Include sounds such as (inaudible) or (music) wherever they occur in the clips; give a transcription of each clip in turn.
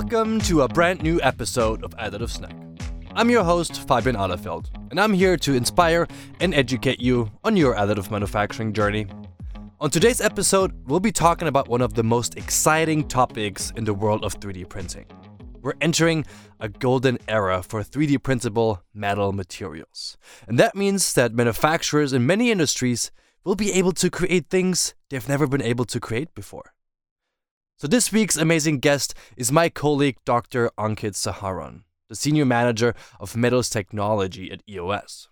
Welcome to a brand new episode of Additive Snack. I'm your host, Fabian Alefeld, and I'm here to inspire and educate you on your additive manufacturing journey. On today's episode, we'll be talking about one of the most exciting topics in the world of 3D printing. We're entering a golden era for 3D printable metal materials. And that means that manufacturers in many industries will be able to create things they've never been able to create before. So, this week's amazing guest is my colleague, Dr. Ankit Saharan, the Senior Manager of Metals Technology at EOS.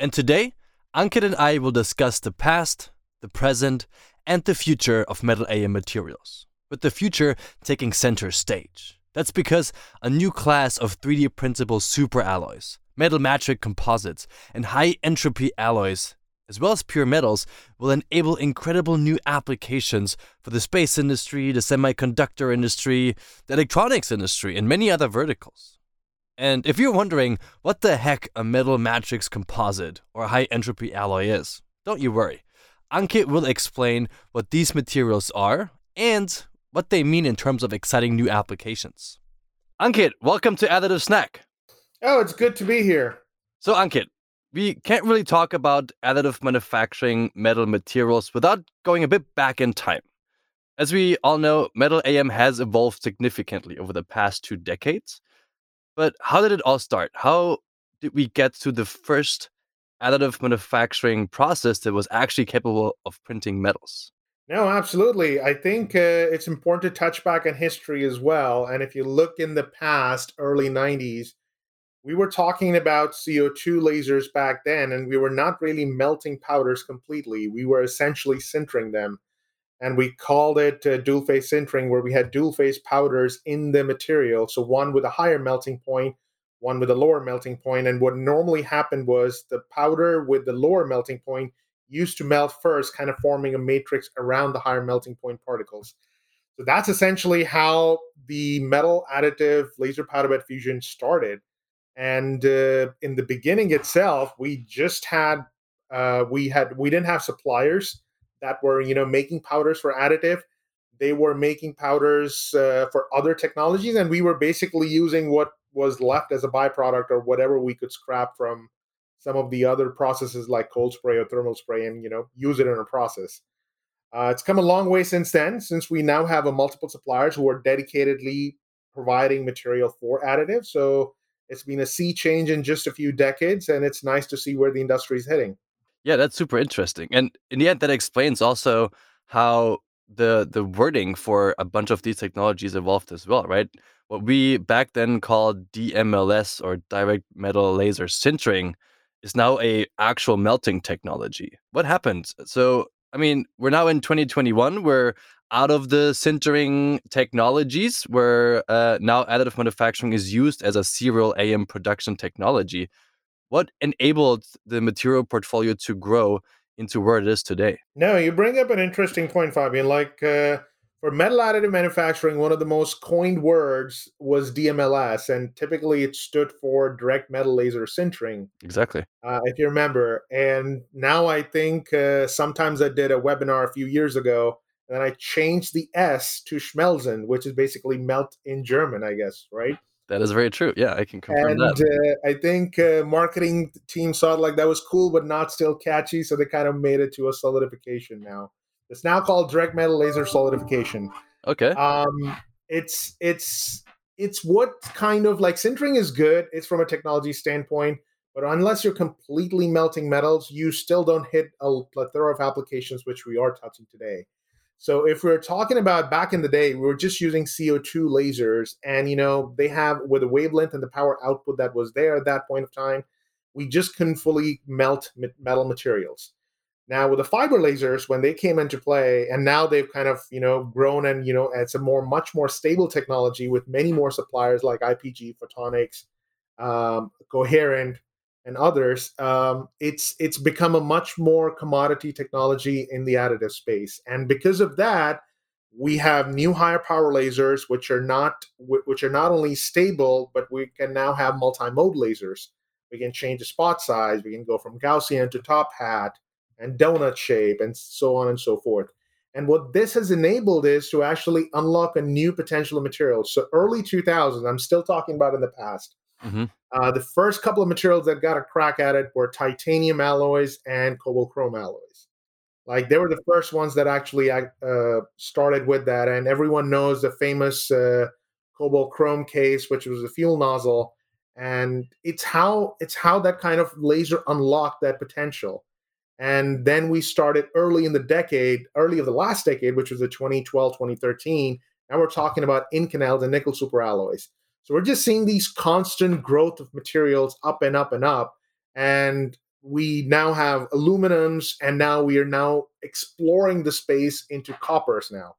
And today, Ankit and I will discuss the past, the present, and the future of metal AM materials, with the future taking center stage. That's because a new class of 3D printable superalloys, metal matrix composites, and high entropy alloys as well as pure metals, will enable incredible new applications for the space industry, the semiconductor industry, the electronics industry, and many other verticals. And if you're wondering what the heck a metal matrix composite or high entropy alloy is, don't you worry. Ankit will explain what these materials are and what they mean in terms of exciting new applications. Ankit, welcome to Additive Snack. Oh, it's good to be here. So, Ankit, we can't really talk about additive manufacturing metal materials without going a bit back in time. As we all know, metal AM has evolved significantly over the past two decades. But how did it all start? How did we get to the first additive manufacturing process that was actually capable of printing metals? No, absolutely. I think uh, it's important to touch back on history as well. And if you look in the past, early 90s, we were talking about CO2 lasers back then, and we were not really melting powders completely. We were essentially sintering them. And we called it uh, dual phase sintering, where we had dual phase powders in the material. So one with a higher melting point, one with a lower melting point. And what normally happened was the powder with the lower melting point used to melt first, kind of forming a matrix around the higher melting point particles. So that's essentially how the metal additive laser powder bed fusion started and uh, in the beginning itself we just had uh, we had we didn't have suppliers that were you know making powders for additive. They were making powders uh, for other technologies and we were basically using what was left as a byproduct or whatever we could scrap from some of the other processes like cold spray or thermal spray and you know use it in a process. Uh, it's come a long way since then since we now have a multiple suppliers who are dedicatedly providing material for additive. So it's been a sea change in just a few decades, and it's nice to see where the industry is heading. Yeah, that's super interesting. And in the end, that explains also how the the wording for a bunch of these technologies evolved as well, right? What we back then called DMLS or direct metal laser sintering is now a actual melting technology. What happened? So, I mean, we're now in 2021 where out of the sintering technologies where uh, now additive manufacturing is used as a serial AM production technology. What enabled the material portfolio to grow into where it is today? No, you bring up an interesting point, Fabian. Like uh, for metal additive manufacturing, one of the most coined words was DMLS, and typically it stood for direct metal laser sintering. Exactly. Uh, if you remember. And now I think uh, sometimes I did a webinar a few years ago and then I changed the S to Schmelzen, which is basically melt in German, I guess, right? That is very true. Yeah, I can confirm and, that. Uh, I think uh, marketing team saw it like that was cool, but not still catchy, so they kind of made it to a solidification now. It's now called direct metal laser solidification. Okay. Um, it's it's it's what kind of like sintering is good. It's from a technology standpoint, but unless you're completely melting metals, you still don't hit a plethora of applications which we are touching today. So if we're talking about back in the day, we were just using CO2 lasers, and you know they have with the wavelength and the power output that was there at that point of time, we just couldn't fully melt metal materials. Now with the fiber lasers, when they came into play, and now they've kind of you know grown and you know it's a more much more stable technology with many more suppliers like IPG, Photonics, um, Coherent, and others, um, it's it's become a much more commodity technology in the additive space, and because of that, we have new higher power lasers, which are not which are not only stable, but we can now have multi-mode lasers. We can change the spot size. We can go from Gaussian to top hat and donut shape, and so on and so forth. And what this has enabled is to actually unlock a new potential of materials. So early 2000s, I'm still talking about in the past. Mm-hmm. Uh, the first couple of materials that got a crack at it were titanium alloys and cobalt chrome alloys. Like they were the first ones that actually uh, started with that, and everyone knows the famous uh, cobalt chrome case, which was a fuel nozzle, and it's how it's how that kind of laser unlocked that potential. And then we started early in the decade, early of the last decade, which was the 2012, 2013. Now we're talking about Inconel and nickel superalloys. So we're just seeing these constant growth of materials up and up and up. And we now have aluminums, and now we are now exploring the space into coppers now.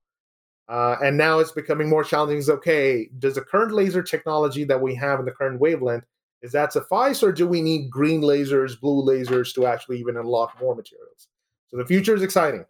Uh, and now it's becoming more challenging. Is okay, does the current laser technology that we have in the current wavelength is that suffice, or do we need green lasers, blue lasers to actually even unlock more materials? So the future is exciting.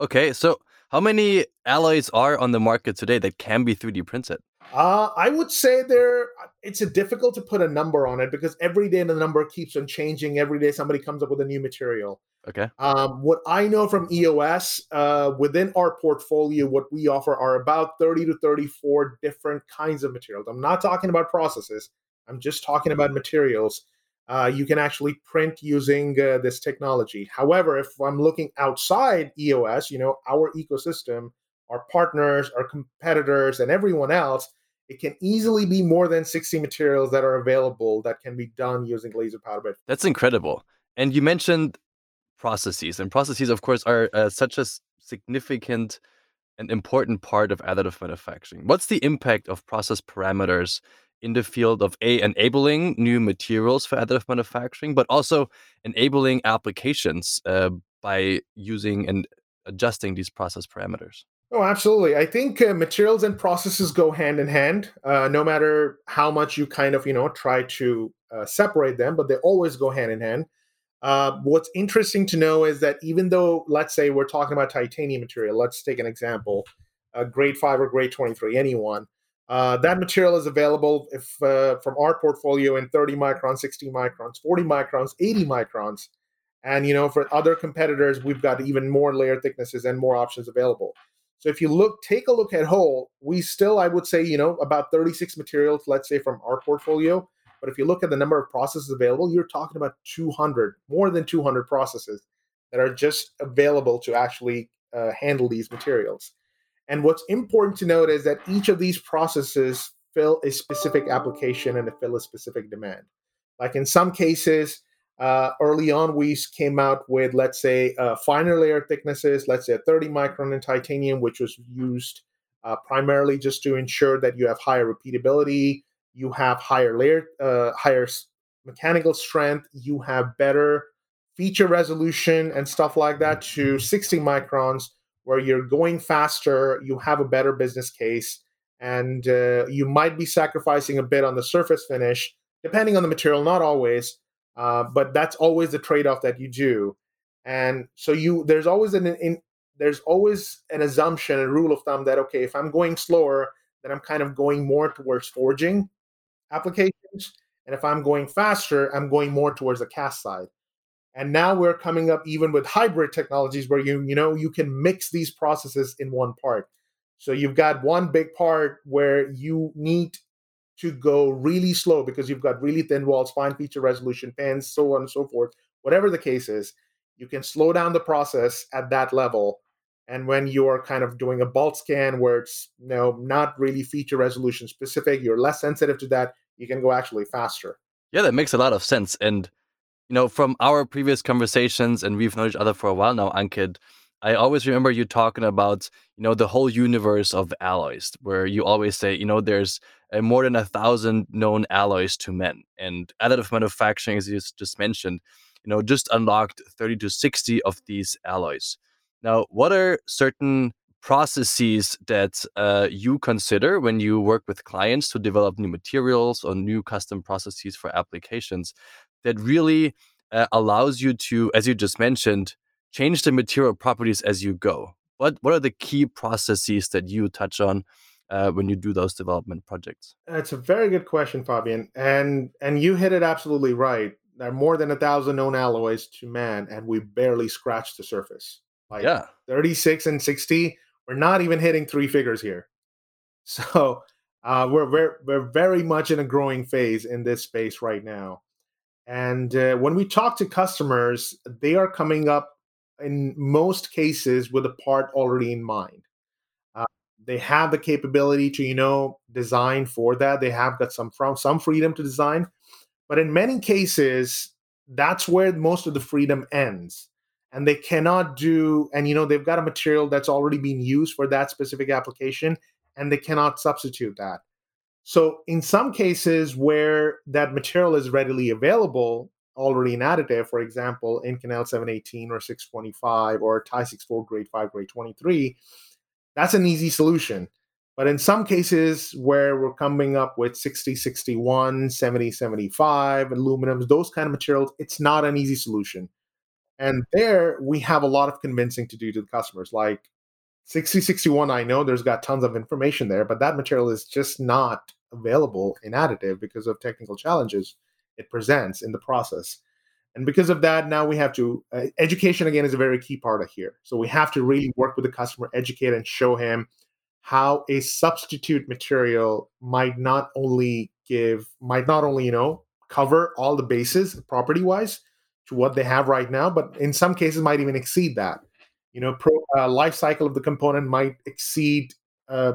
Okay, so how many alloys are on the market today that can be 3D printed? Uh, I would say there. It's a difficult to put a number on it because every day the number keeps on changing. Every day somebody comes up with a new material. Okay. Um, what I know from EOS uh, within our portfolio, what we offer are about thirty to thirty-four different kinds of materials. I'm not talking about processes. I'm just talking about materials. Uh, you can actually print using uh, this technology. However, if I'm looking outside EOS, you know, our ecosystem, our partners, our competitors, and everyone else, it can easily be more than 60 materials that are available that can be done using laser powder bed. That's incredible. And you mentioned processes, and processes, of course, are uh, such a significant and important part of additive manufacturing. What's the impact of process parameters in the field of a enabling new materials for additive manufacturing, but also enabling applications uh, by using and adjusting these process parameters? Oh, absolutely. I think uh, materials and processes go hand in hand, uh, no matter how much you kind of, you know, try to uh, separate them, but they always go hand in hand. Uh, what's interesting to know is that even though, let's say, we're talking about titanium material, let's take an example, uh, grade five or grade 23, anyone, uh, that material is available if from our portfolio in 30 microns, 60 microns, 40 microns, 80 microns. And, you know, for other competitors, we've got even more layer thicknesses and more options available. So if you look, take a look at whole, we still, I would say, you know, about 36 materials, let's say from our portfolio. But if you look at the number of processes available, you're talking about 200, more than 200 processes that are just available to actually uh, handle these materials. And what's important to note is that each of these processes fill a specific application and fill a specific demand. Like in some cases, uh, early on, we came out with, let's say, uh, finer layer thicknesses, let's say 30 micron in titanium, which was used uh, primarily just to ensure that you have higher repeatability, you have higher layer, uh, higher mechanical strength, you have better feature resolution and stuff like that, to 60 microns, where you're going faster, you have a better business case, and uh, you might be sacrificing a bit on the surface finish, depending on the material, not always uh, but that's always the trade-off that you do. And so you there's always an in, there's always an assumption a rule of thumb that okay if i'm going slower then i'm kind of going more towards forging applications. And if i'm going faster i'm going more towards the cast side. And now we're coming up even with hybrid technologies where you you know you can mix these processes in one part. So you've got one big part where you need to go really slow because you've got really thin walls, fine feature resolution, pans, so on and so forth. Whatever the case is, you can slow down the process at that level. And when you're kind of doing a bulk scan where it's you know not really feature resolution specific, you're less sensitive to that, you can go actually faster. Yeah, that makes a lot of sense. And you know, from our previous conversations, and we've known each other for a while now, Ankit, I always remember you talking about, you know, the whole universe of alloys, where you always say, you know, there's uh, more than a thousand known alloys to men. And additive manufacturing, as you just mentioned, you know, just unlocked 30 to 60 of these alloys. Now, what are certain processes that uh, you consider when you work with clients to develop new materials or new custom processes for applications that really uh, allows you to, as you just mentioned, change the material properties as you go. What what are the key processes that you touch on uh, when you do those development projects? That's a very good question, Fabian, and and you hit it absolutely right. There are more than a thousand known alloys to man, and we barely scratched the surface. Like Yeah. 36 and 60, we're not even hitting three figures here. (laughs) So uh, we're very, we're very much in a growing phase in this space right now. And uh, when we talk to customers, they are coming up in most cases with a part already in mind. They have the capability to, you know, design for that. They have got some from some freedom to design, but in many cases, that's where most of the freedom ends. And they cannot do, and you know, they've got a material that's already been used for that specific application, and they cannot substitute that. So, in some cases where that material is readily available, already in additive, for example, Inconel 718 or 625 or Ti64 grade 5, grade 23, that's an easy solution. But in some cases where we're coming up with 60, 61, 70, 75, aluminums, those kind of materials, it's not an easy solution. And there we have a lot of convincing to do to the customers. Like 6061, I know there's got tons of information there, but that material is just not available in additive because of technical challenges it presents in the process. And because of that, now we have to, uh, education again is a very key part of here. So we have to really work with the customer, educate and show him how a substitute material might not only give, might not only, you know, cover all the bases property wise to what they have right now, but in some cases might even exceed that you know pro, uh, life cycle of the component might exceed uh,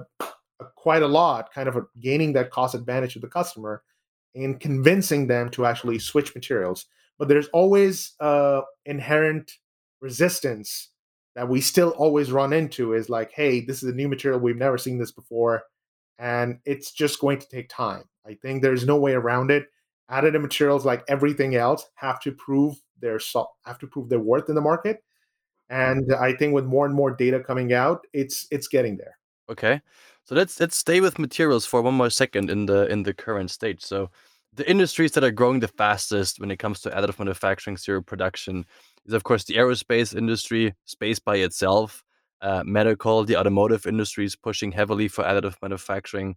quite a lot kind of a, gaining that cost advantage to the customer and convincing them to actually switch materials but there's always uh, inherent resistance that we still always run into is like hey this is a new material we've never seen this before and it's just going to take time i think there's no way around it additive materials like everything else have to prove their have to prove their worth in the market and I think with more and more data coming out, it's it's getting there. Okay. So let's let's stay with materials for one more second in the in the current stage. So the industries that are growing the fastest when it comes to additive manufacturing, serial production, is of course the aerospace industry, space by itself, uh, medical, the automotive industry is pushing heavily for additive manufacturing.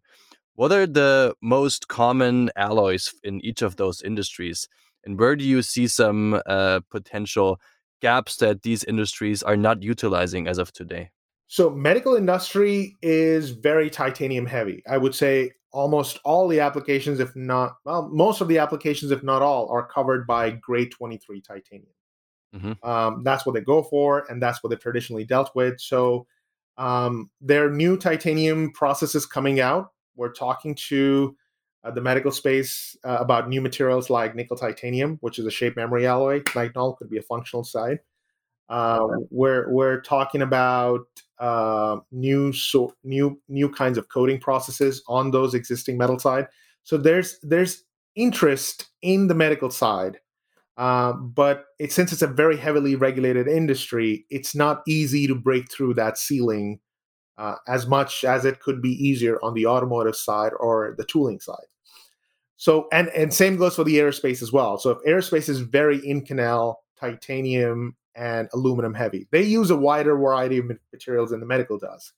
What are the most common alloys in each of those industries, and where do you see some uh, potential gaps that these industries are not utilizing as of today? So, medical industry is very titanium heavy. I would say almost all the applications, if not, well, most of the applications, if not all, are covered by grade 23 titanium. Mm-hmm. Um, that's what they go for, and that's what they've traditionally dealt with. So, um, there are new titanium processes coming out. We're talking to uh, the medical space uh, about new materials like nickel titanium, which is a shape memory alloy. Nitinol could be a functional side. Uh, we're we're talking about uh, new so new new kinds of coating processes on those existing metal side. So there's there's interest in the medical side, uh, but it, since it's a very heavily regulated industry, it's not easy to break through that ceiling uh, as much as it could be easier on the automotive side or the tooling side. So and and same goes for the aerospace as well. So if aerospace is very Inconel, titanium, and aluminum heavy, they use a wider variety of materials than the medical does.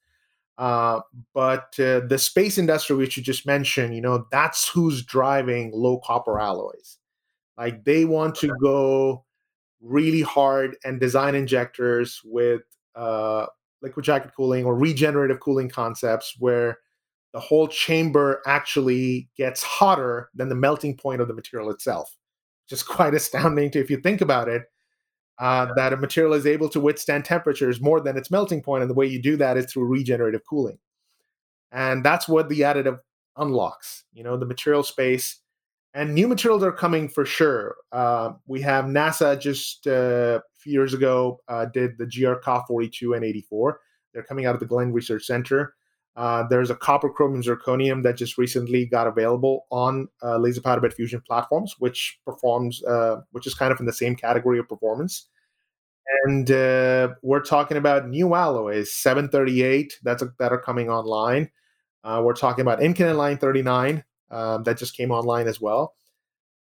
Uh, but uh, the space industry, which you just mentioned, you know, that's who's driving low copper alloys. Like they want to go really hard and design injectors with uh, liquid jacket cooling or regenerative cooling concepts where the whole chamber actually gets hotter than the melting point of the material itself, Just (laughs) quite astounding to if you think about it. Uh, that a material is able to withstand temperatures more than its melting point, and the way you do that is through regenerative cooling, and that's what the additive unlocks. You know, the material space, and new materials are coming for sure. Uh, we have NASA just uh, a few years ago uh, did the GR 42 and 84. They're coming out of the Glenn Research Center. Uh, there's a copper chromium zirconium that just recently got available on uh, laser powder bed fusion platforms, which performs, uh, which is kind of in the same category of performance. And uh, we're talking about new alloys, 738 that's a, that are coming online. Uh, we're talking about Inconel 939 um, that just came online as well.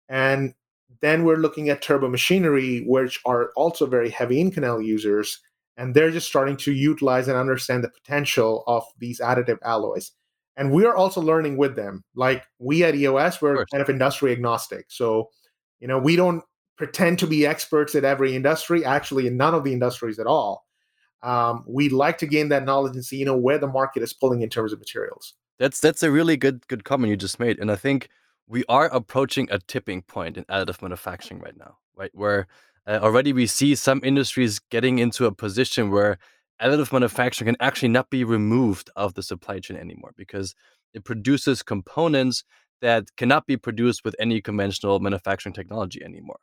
And then we're looking at turbo machinery, which are also very heavy Inconel users and they're just starting to utilize and understand the potential of these additive alloys. And we are also learning with them. Like we at eos we're of kind of industry agnostic. So you know we don't pretend to be experts at every industry actually in none of the industries at all. Um, we like to gain that knowledge and see, you know, where the market is pulling in terms of materials. That's that's a really good good comment you just made, and I think we are approaching a tipping point in additive manufacturing right now, right? Where uh, already we see some industries getting into a position where additive manufacturing can actually not be removed of the supply chain anymore because it produces components that cannot be produced with any conventional manufacturing technology anymore.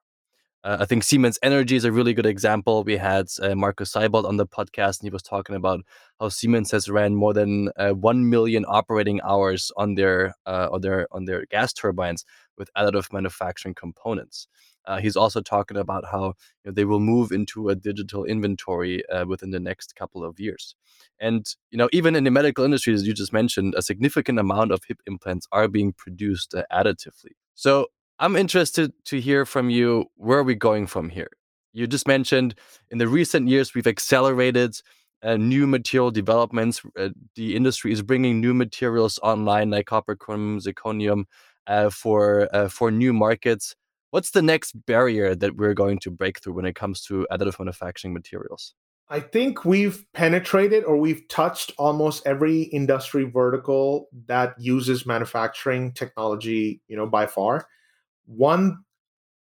Uh, I think Siemens Energy is a really good example. We had uh, Markus Seibold on the podcast, and he was talking about how Siemens has ran more than uh, one million operating hours on their uh, on their on their gas turbines with additive manufacturing components. Uh, he's also talking about how you know, they will move into a digital inventory uh, within the next couple of years. And you know, even in the medical industry, as you just mentioned, a significant amount of hip implants are being produced additively. So I'm interested to hear from you where are we going from here? You just mentioned in the recent years we've accelerated uh, new material developments. Uh, the industry is bringing new materials online like copper, chromium, zirconium uh, for uh, for new markets. What's the next barrier that we're going to break through when it comes to additive manufacturing materials? I think we've penetrated or we've touched almost every industry vertical that uses manufacturing technology, you know, by far. One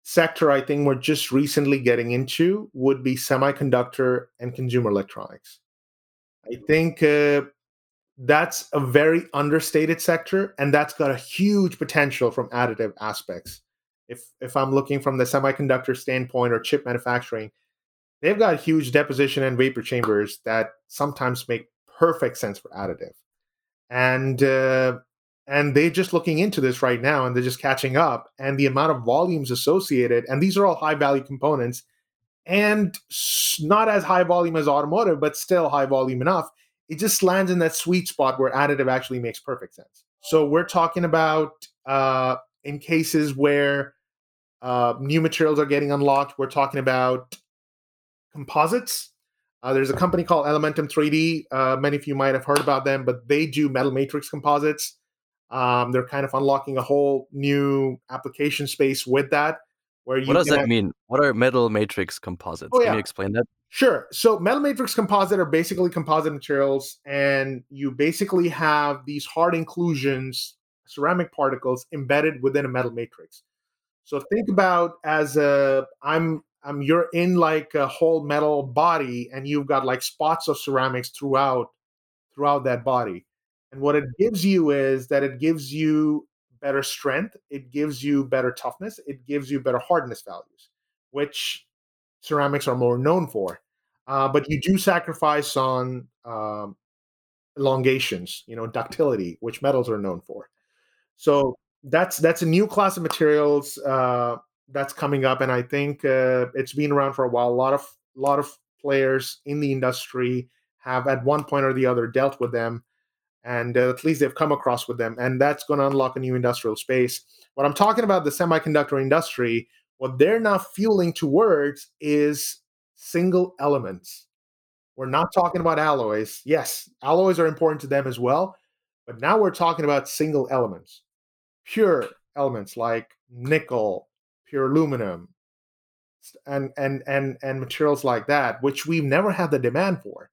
sector I think we're just recently getting into would be semiconductor and consumer electronics. I think uh, that's a very understated sector, and that's got a huge potential from additive aspects. If if I'm looking from the semiconductor standpoint or chip manufacturing, they've got huge deposition and vapor chambers that sometimes make perfect sense for additive, and uh, and they're just looking into this right now and they're just catching up and the amount of volumes associated and these are all high value components and not as high volume as automotive but still high volume enough. It just lands in that sweet spot where additive actually makes perfect sense. So we're talking about uh, in cases where uh, new materials are getting unlocked we're talking about composites uh, there's a company called elementum 3d uh, many of you might have heard about them but they do metal matrix composites um, they're kind of unlocking a whole new application space with that. Where you what does that have... mean? What are metal matrix composites? Oh, yeah. Can you explain that? Sure. So metal matrix composite are basically composite materials, and you basically have these hard inclusions, ceramic particles embedded within a metal matrix. So think about as a I'm I'm you're in like a whole metal body, and you've got like spots of ceramics throughout throughout that body. And what it gives you is that it gives you better strength, it gives you better toughness, it gives you better hardness values, which ceramics are more known for. Uh, but you do sacrifice on um, elongations, you know, ductility, which metals are known for. So that's that's a new class of materials uh, that's coming up, and I think uh, it's been around for a while. A lot of lot of players in the industry have at one point or the other dealt with them and uh, at least they've come across with them and that's going to unlock a new industrial space. What i'm talking about the semiconductor industry what they're now fueling towards is single elements. We're not talking about alloys. Yes alloys are important to them as well but now we're talking about single elements pure elements like nickel pure aluminum and and and and materials like that which we've never had the demand for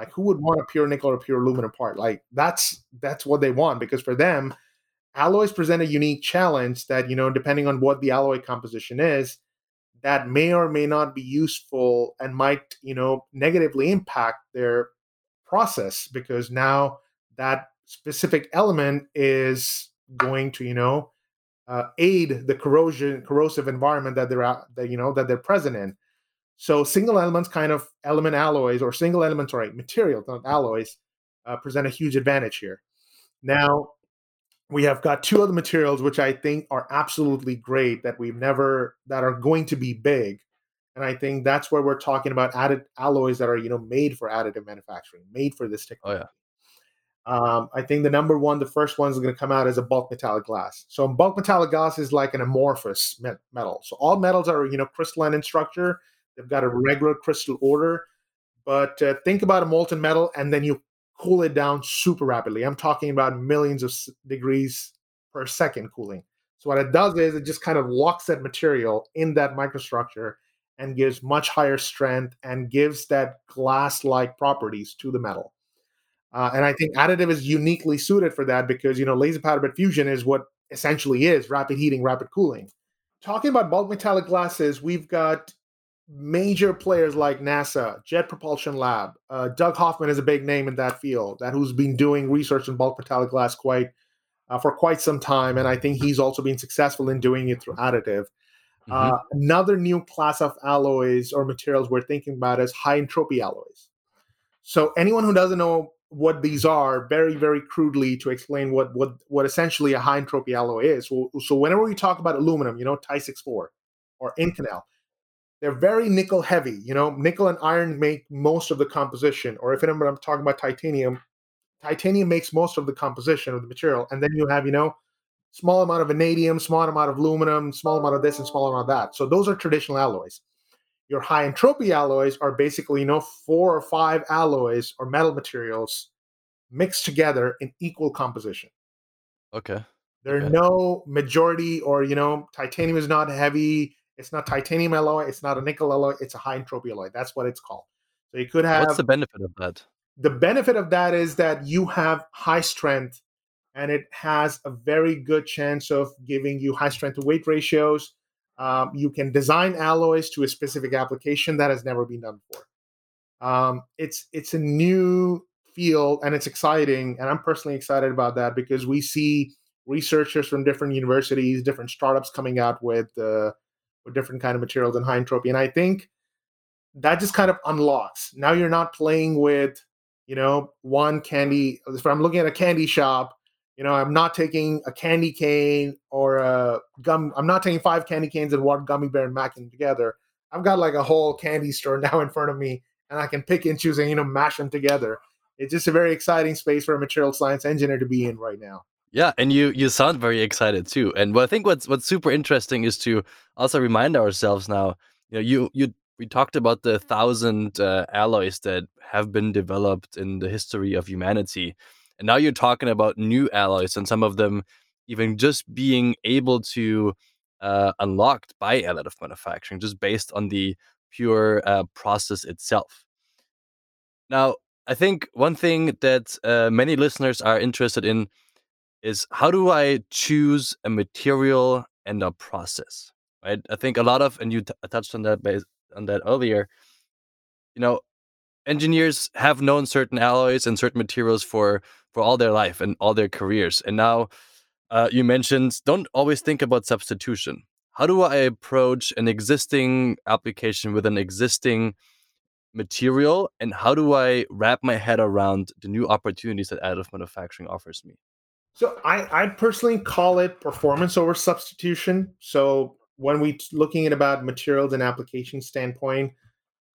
like who would want a pure nickel or pure aluminum part? Like that's that's what they want because for them, alloys present a unique challenge that, you know, depending on what the alloy composition is, that may or may not be useful and might, you know, negatively impact their process because now that specific element is going to, you know, uh, aid the corrosion corrosive environment that they're that you know that they're present in. So single elements, kind of element alloys, or single elements, right, materials, not alloys, uh, present a huge advantage here. Now, we have got two other materials which I think are absolutely great that we've never that are going to be big, and I think that's where we're talking about added alloys that are you know made for additive manufacturing, made for this technology. Oh, yeah. Um, I think the number one, the first one is going to come out as a bulk metallic glass. So bulk metallic glass is like an amorphous metal. So all metals are you know crystalline in structure They've got a regular crystal order, but uh, think about a molten metal and then you cool it down super rapidly. I'm talking about millions of degrees per second cooling. So what it does is it just kind of locks that material in that microstructure and gives much higher strength and gives that glass like properties to the metal. Uh, and I think additive is uniquely suited for that because you know laser powder bed fusion is what essentially is rapid heating, rapid cooling. Talking about bulk metallic glasses, we've got major players like NASA, Jet Propulsion Lab. Uh, Doug Hofmann is a big name in that field, that who's been doing research in bulk metallic glass quite uh, for quite some time, and I think he's also been successful in doing it through additive. Mm-hmm. Uh, another new class of alloys or materials we're thinking about is high entropy alloys. So anyone who doesn't know what these are, very very crudely to explain what what what essentially a high entropy alloy is. So, whenever we talk about aluminum, you know, Ti64 or Inconel, they're very nickel heavy. You know, nickel and iron make most of the composition. Or if I'm talking about titanium, titanium makes most of the composition of the material, and then you have you know small amount of vanadium, small amount of aluminum, small amount of this, and small amount of that. So those are traditional alloys. Your high entropy alloys are basically, you know, four or five alloys or metal materials mixed together in equal composition. Okay. There okay. are no majority or, you know, titanium is not heavy. It's not titanium alloy. It's not a nickel alloy. It's a high entropy alloy. That's what it's called. So you could have. What's the benefit of that? The benefit of that is that you have high strength and it has a very good chance of giving you high strength to weight ratios. Um, you can design alloys to a specific application that has never been done before. Um, it's it's a new field and it's exciting, and I'm personally excited about that because we see researchers from different universities, different startups coming out with uh, with different kind of materials and high entropy, and I think that just kind of unlocks. Now you're not playing with you know one candy. If I'm looking at a candy shop you know, I'm not taking a candy cane or a gum. I'm not taking five candy canes and one gummy bear and macking together. I've got like a whole candy store (laughs) now in front of me, and I can pick and choose and you know mash them together. It's just a very exciting space for a material science engineer to be in right now. Yeah, and you you sound very excited too. And what I think what's what's super interesting is to also remind ourselves now. You know, you you we talked about the thousand uh, alloys that have been developed in the history of humanity and now you're talking about new alloys and some of them even just being able to uh, unlocked by additive manufacturing, just based on the pure uh, process itself. Now, I think one thing that uh, many listeners are interested in is how do I choose a material and a process, right? I think a lot of, and you touched on that based on that earlier. You know, engineers have known certain alloys and certain materials for for all their life and all their careers and now uh, you mentioned don't always think about substitution. How do i approach an existing application with an existing material and how do i wrap my head around the new opportunities that additive manufacturing offers me? So i i personally call it performance over substitution. So when we looking at about materials and application standpoint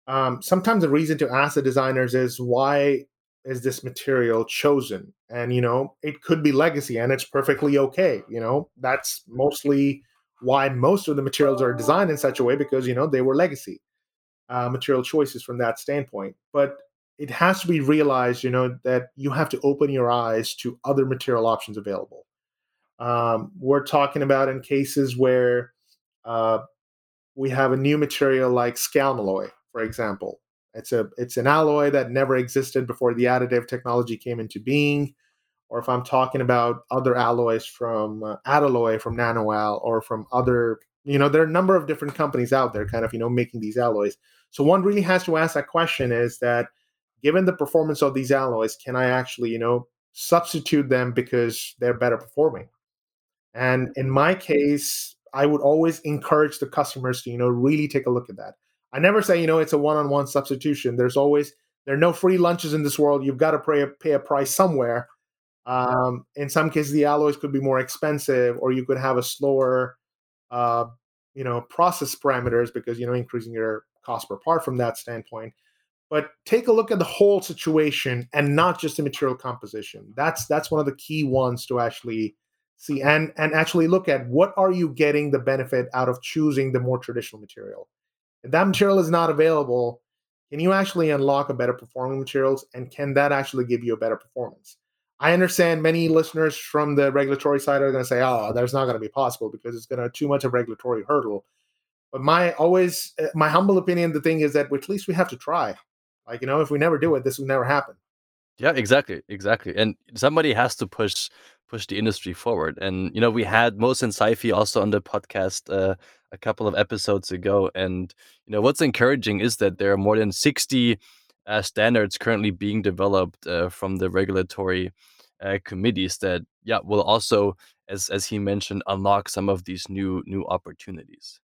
um, sometimes the reason to ask the designers is why is this material chosen? And you know it could be legacy and it's perfectly okay you know? That's mostly why most of the materials are designed in such a way because you know they were legacy uh, material choices from that standpoint. But it has to be realized you know that you have to open your eyes to other material options available. Um, we're talking about in cases where uh, we have a new material like scalmalloy for example. It's a it's an alloy that never existed before the additive technology came into being. Or if I'm talking about other alloys from uh, from NanoAl, or from other, you know, there are a number of different companies out there kind of, you know, making these alloys. So one really has to ask that question is that given the performance of these alloys, can I actually, you know, substitute them because they're better performing? And in my case, I would always encourage the customers to, you know, really take a look at that. I never say, you know, it's a one-on-one substitution. There's always there are no free lunches in this world. You've got to pay a, pay a price somewhere. Um, in some cases, the alloys could be more expensive, or you could have a slower, uh, you know, process parameters because you know increasing your cost per part from that standpoint. But take a look at the whole situation and not just the material composition. That's that's one of the key ones to actually see and and actually look at what are you getting the benefit out of choosing the more traditional material if that material is not available, can you actually unlock a better performing materials and can that actually give you a better performance? I understand many listeners from the regulatory side are going to say, oh, that's not going to be possible because it's going to too much of a regulatory hurdle. But my always uh, my humble opinion, the thing is that at least we have to try. Like you know, if we never do it, this will never happen. Yeah, exactly, exactly. And somebody has to push push the industry forward. And you know, we had Mohsen Seifi also on the podcast uh, a couple of episodes ago. And you know, what's encouraging is that there are more than sixty uh, standards currently being developed uh, from the regulatory uh, committees that, yeah, will also, as as he mentioned, unlock some of these new new opportunities.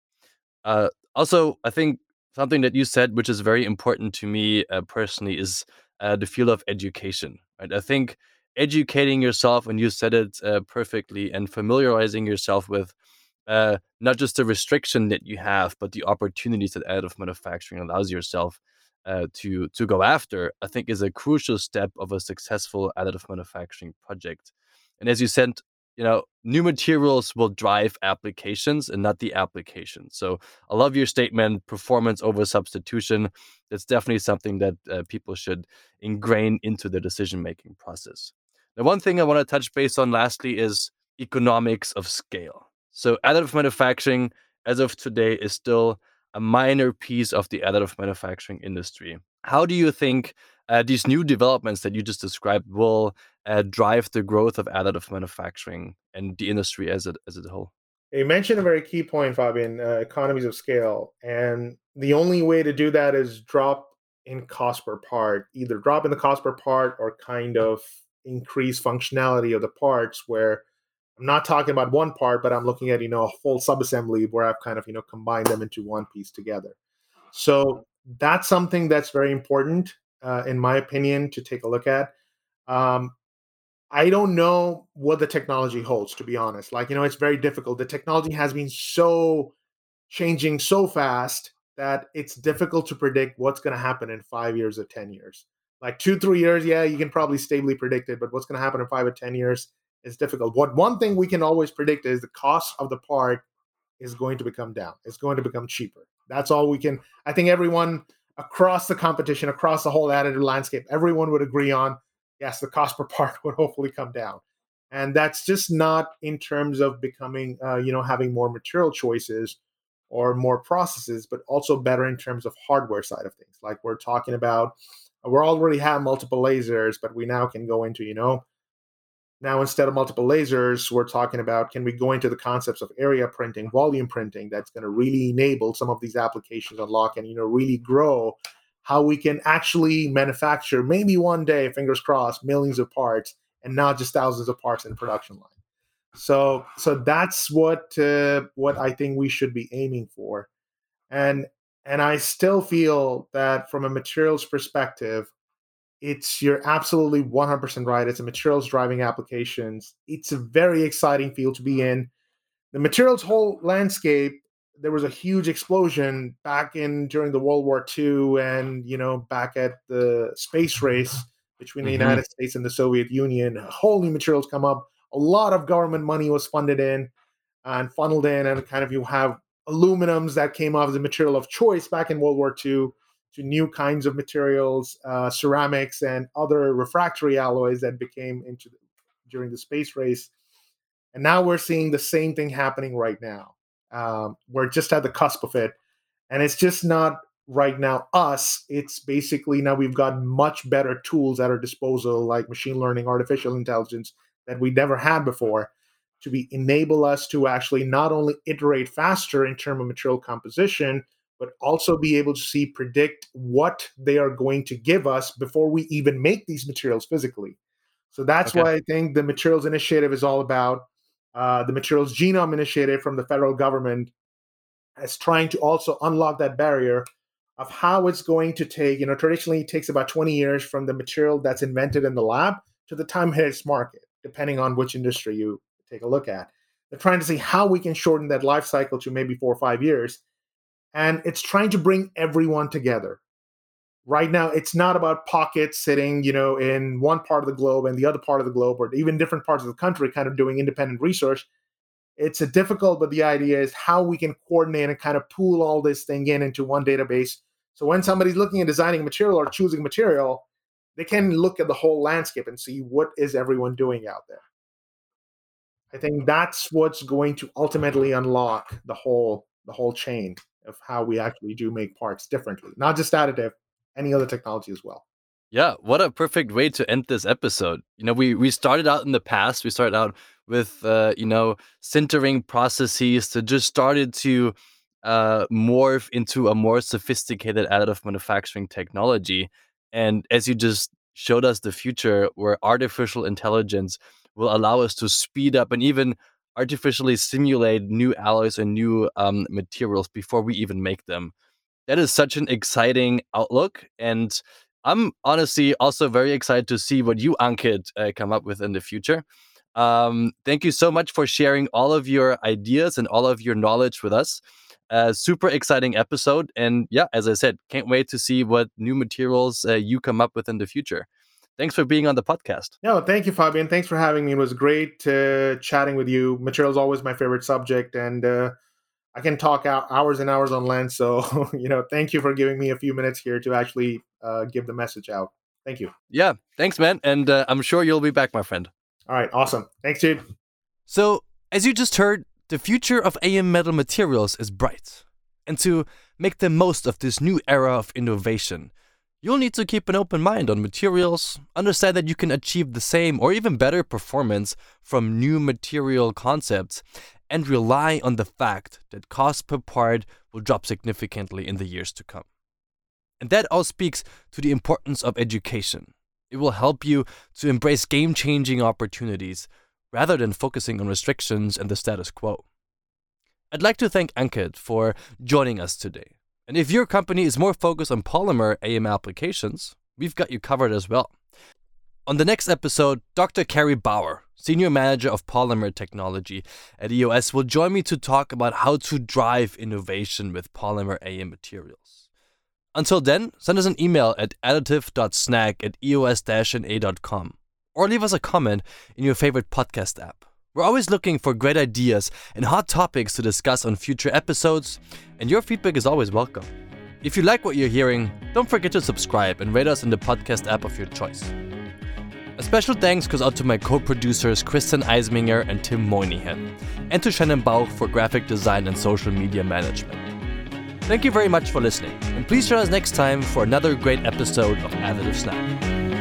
Uh, also, I think something that you said, which is very important to me uh, personally, is uh, the field of education. Right? I think educating yourself, and you said it uh, perfectly, and familiarizing yourself with uh, not just the restriction that you have, but the opportunities that additive manufacturing allows yourself uh, to to go after, I think is a crucial step of a successful additive manufacturing project. And as you said, you know, new materials will drive applications and not the application. So I love your statement, performance over substitution. It's definitely something that uh, people should ingrain into the decision making process. The one thing I want to touch base on lastly is economics of scale. So additive manufacturing, as of today, is still a minor piece of the additive manufacturing industry. How do you think uh, these new developments that you just described will uh, drive the growth of additive manufacturing and the industry as a, as a whole? You mentioned a very key point, Fabian uh, economies of scale. And the only way to do that is drop in cost per part, either drop in the cost per part or kind of increase functionality of the parts where I'm not talking about one part, but I'm looking at, you know, a full subassembly where I've kind of, you know, combined them into one piece together. So that's something that's very important, uh, in my opinion, to take a look at. Um, I don't know what the technology holds, to be honest. Like, you know, it's very difficult. The technology has been so changing so fast that it's difficult to predict what's going to happen in five years or 10 years. Like two, three years, yeah, you can probably stably predict it, but what's going to happen in five or 10 years is difficult. What one thing we can always predict is the cost of the part is going to become down. It's going to become cheaper. That's all we can. I think everyone across the competition, across the whole additive landscape, everyone would agree on yes, the cost (laughs) per part would hopefully come down. And that's just not in terms of becoming, uh, you know, having more material choices or more processes, but also better in terms of hardware side of things. Like we're talking about, we already have multiple lasers, but we now can go into, you know, now, instead of multiple lasers, we're talking about can we go into the concepts of area printing, volume printing that's going to really enable some of these applications unlock and you know really grow how we can actually manufacture maybe one day, fingers crossed, millions of parts and not just thousands of parts in production line. So so that's what uh, what I think we should be aiming for. And and I still feel that from a materials perspective, it's you're absolutely 100% right. It's a materials driving applications. It's a very exciting field to be in. The materials whole landscape, there was a huge explosion back in during the World War II and you know back at the space race between the mm-hmm. United States and the Soviet Union. Whole new materials come up. A lot of government money was funded in and funneled in, and kind of you have aluminums that came off as a material of choice back in World War II to new kinds of materials, uh, ceramics, and other refractory alloys that became into the, during the space race. And now we're seeing the same thing happening right now. Um, we're just at the cusp of it, and it's just not right now us. It's basically now we've got much better tools at our disposal, like machine learning, artificial intelligence, that we never had before, to be enable us to actually not only iterate faster in terms of material composition, but also be able to see predict what they are going to give us before we even make these materials physically. So that's okay. why I think the materials initiative is all about. Uh, the materials genome initiative from the federal government is trying to also unlock that barrier of how it's going to take. You know, traditionally it takes about 20 years from the material that's invented in the lab to the time it hits market, depending on which industry you take a look at. They're trying to see how we can shorten that life cycle to maybe four or five years and it's trying to bring everyone together right now it's not about pockets sitting you know in one part of the globe and the other part of the globe or even different parts of the country kind of doing independent research. It's a difficult but the idea is how we can coordinate and kind of pool all this thing in into one database. So when somebody's looking at designing material or choosing material they can look at the whole landscape and see what is everyone doing out there. I think that's what's going to ultimately unlock the whole the whole chain of how we actually do make parts differently, not just additive, any other technology as well. Yeah, what a perfect way to end this episode. You know, we we started out in the past. We started out with uh, you know sintering processes that just started to uh, morph into a more sophisticated additive manufacturing technology. And as you just showed us the future where artificial intelligence will allow us to speed up and even artificially simulate new alloys and new um, materials before we even make them. That is such an exciting outlook. And I'm honestly also very excited to see what you, Ankit, uh, come up with in the future. Um, thank you so much for sharing all of your ideas and all of your knowledge with us. Uh, super exciting episode. And yeah, as I said, can't wait to see what new materials uh, you come up with in the future. Thanks for being on the podcast. No, thank you, Fabian. Thanks for having me. It was great uh, chatting with you. Material is always my favorite subject, and uh, I can talk out hours and hours on length. So, (laughs) you know, thank you for giving me a few minutes here to actually uh, give the message out. Thank you. Yeah, thanks, man. And uh, I'm sure you'll be back, my friend. All right, awesome. Thanks, dude. So, as you just heard, the future of AM metal materials is bright. And to make the most of this new era of innovation, you'll need to keep an open mind on materials, understand that you can achieve the same or even better performance from new material concepts, and rely on the fact that cost per part will drop significantly in the years to come. And that all speaks to the importance of education. It will help you to embrace game changing opportunities rather than focusing on restrictions and the status quo. I'd like to thank Ankit for joining us today. And if your company is more focused on polymer AM applications, we've got you covered as well. On the next episode, Dr. Carrie Bauer, Senior Manager of Polymer Technology at EOS, will join me to talk about how to drive innovation with polymer AM materials. Until then, send us an email at additive.snack at eos-na.com or leave us a comment in your favorite podcast app. We're always looking for great ideas and hot topics to discuss on future episodes, and your feedback is always welcome. If you like what you're hearing, don't forget to subscribe and rate us in the podcast app of your choice. A special thanks goes out to my co producers Kristen Eisminger and Tim Moynihan, and to Shannon Bauch for graphic design and social media management. Thank you very much for listening, and please join us next time for another great episode of Additive Snack.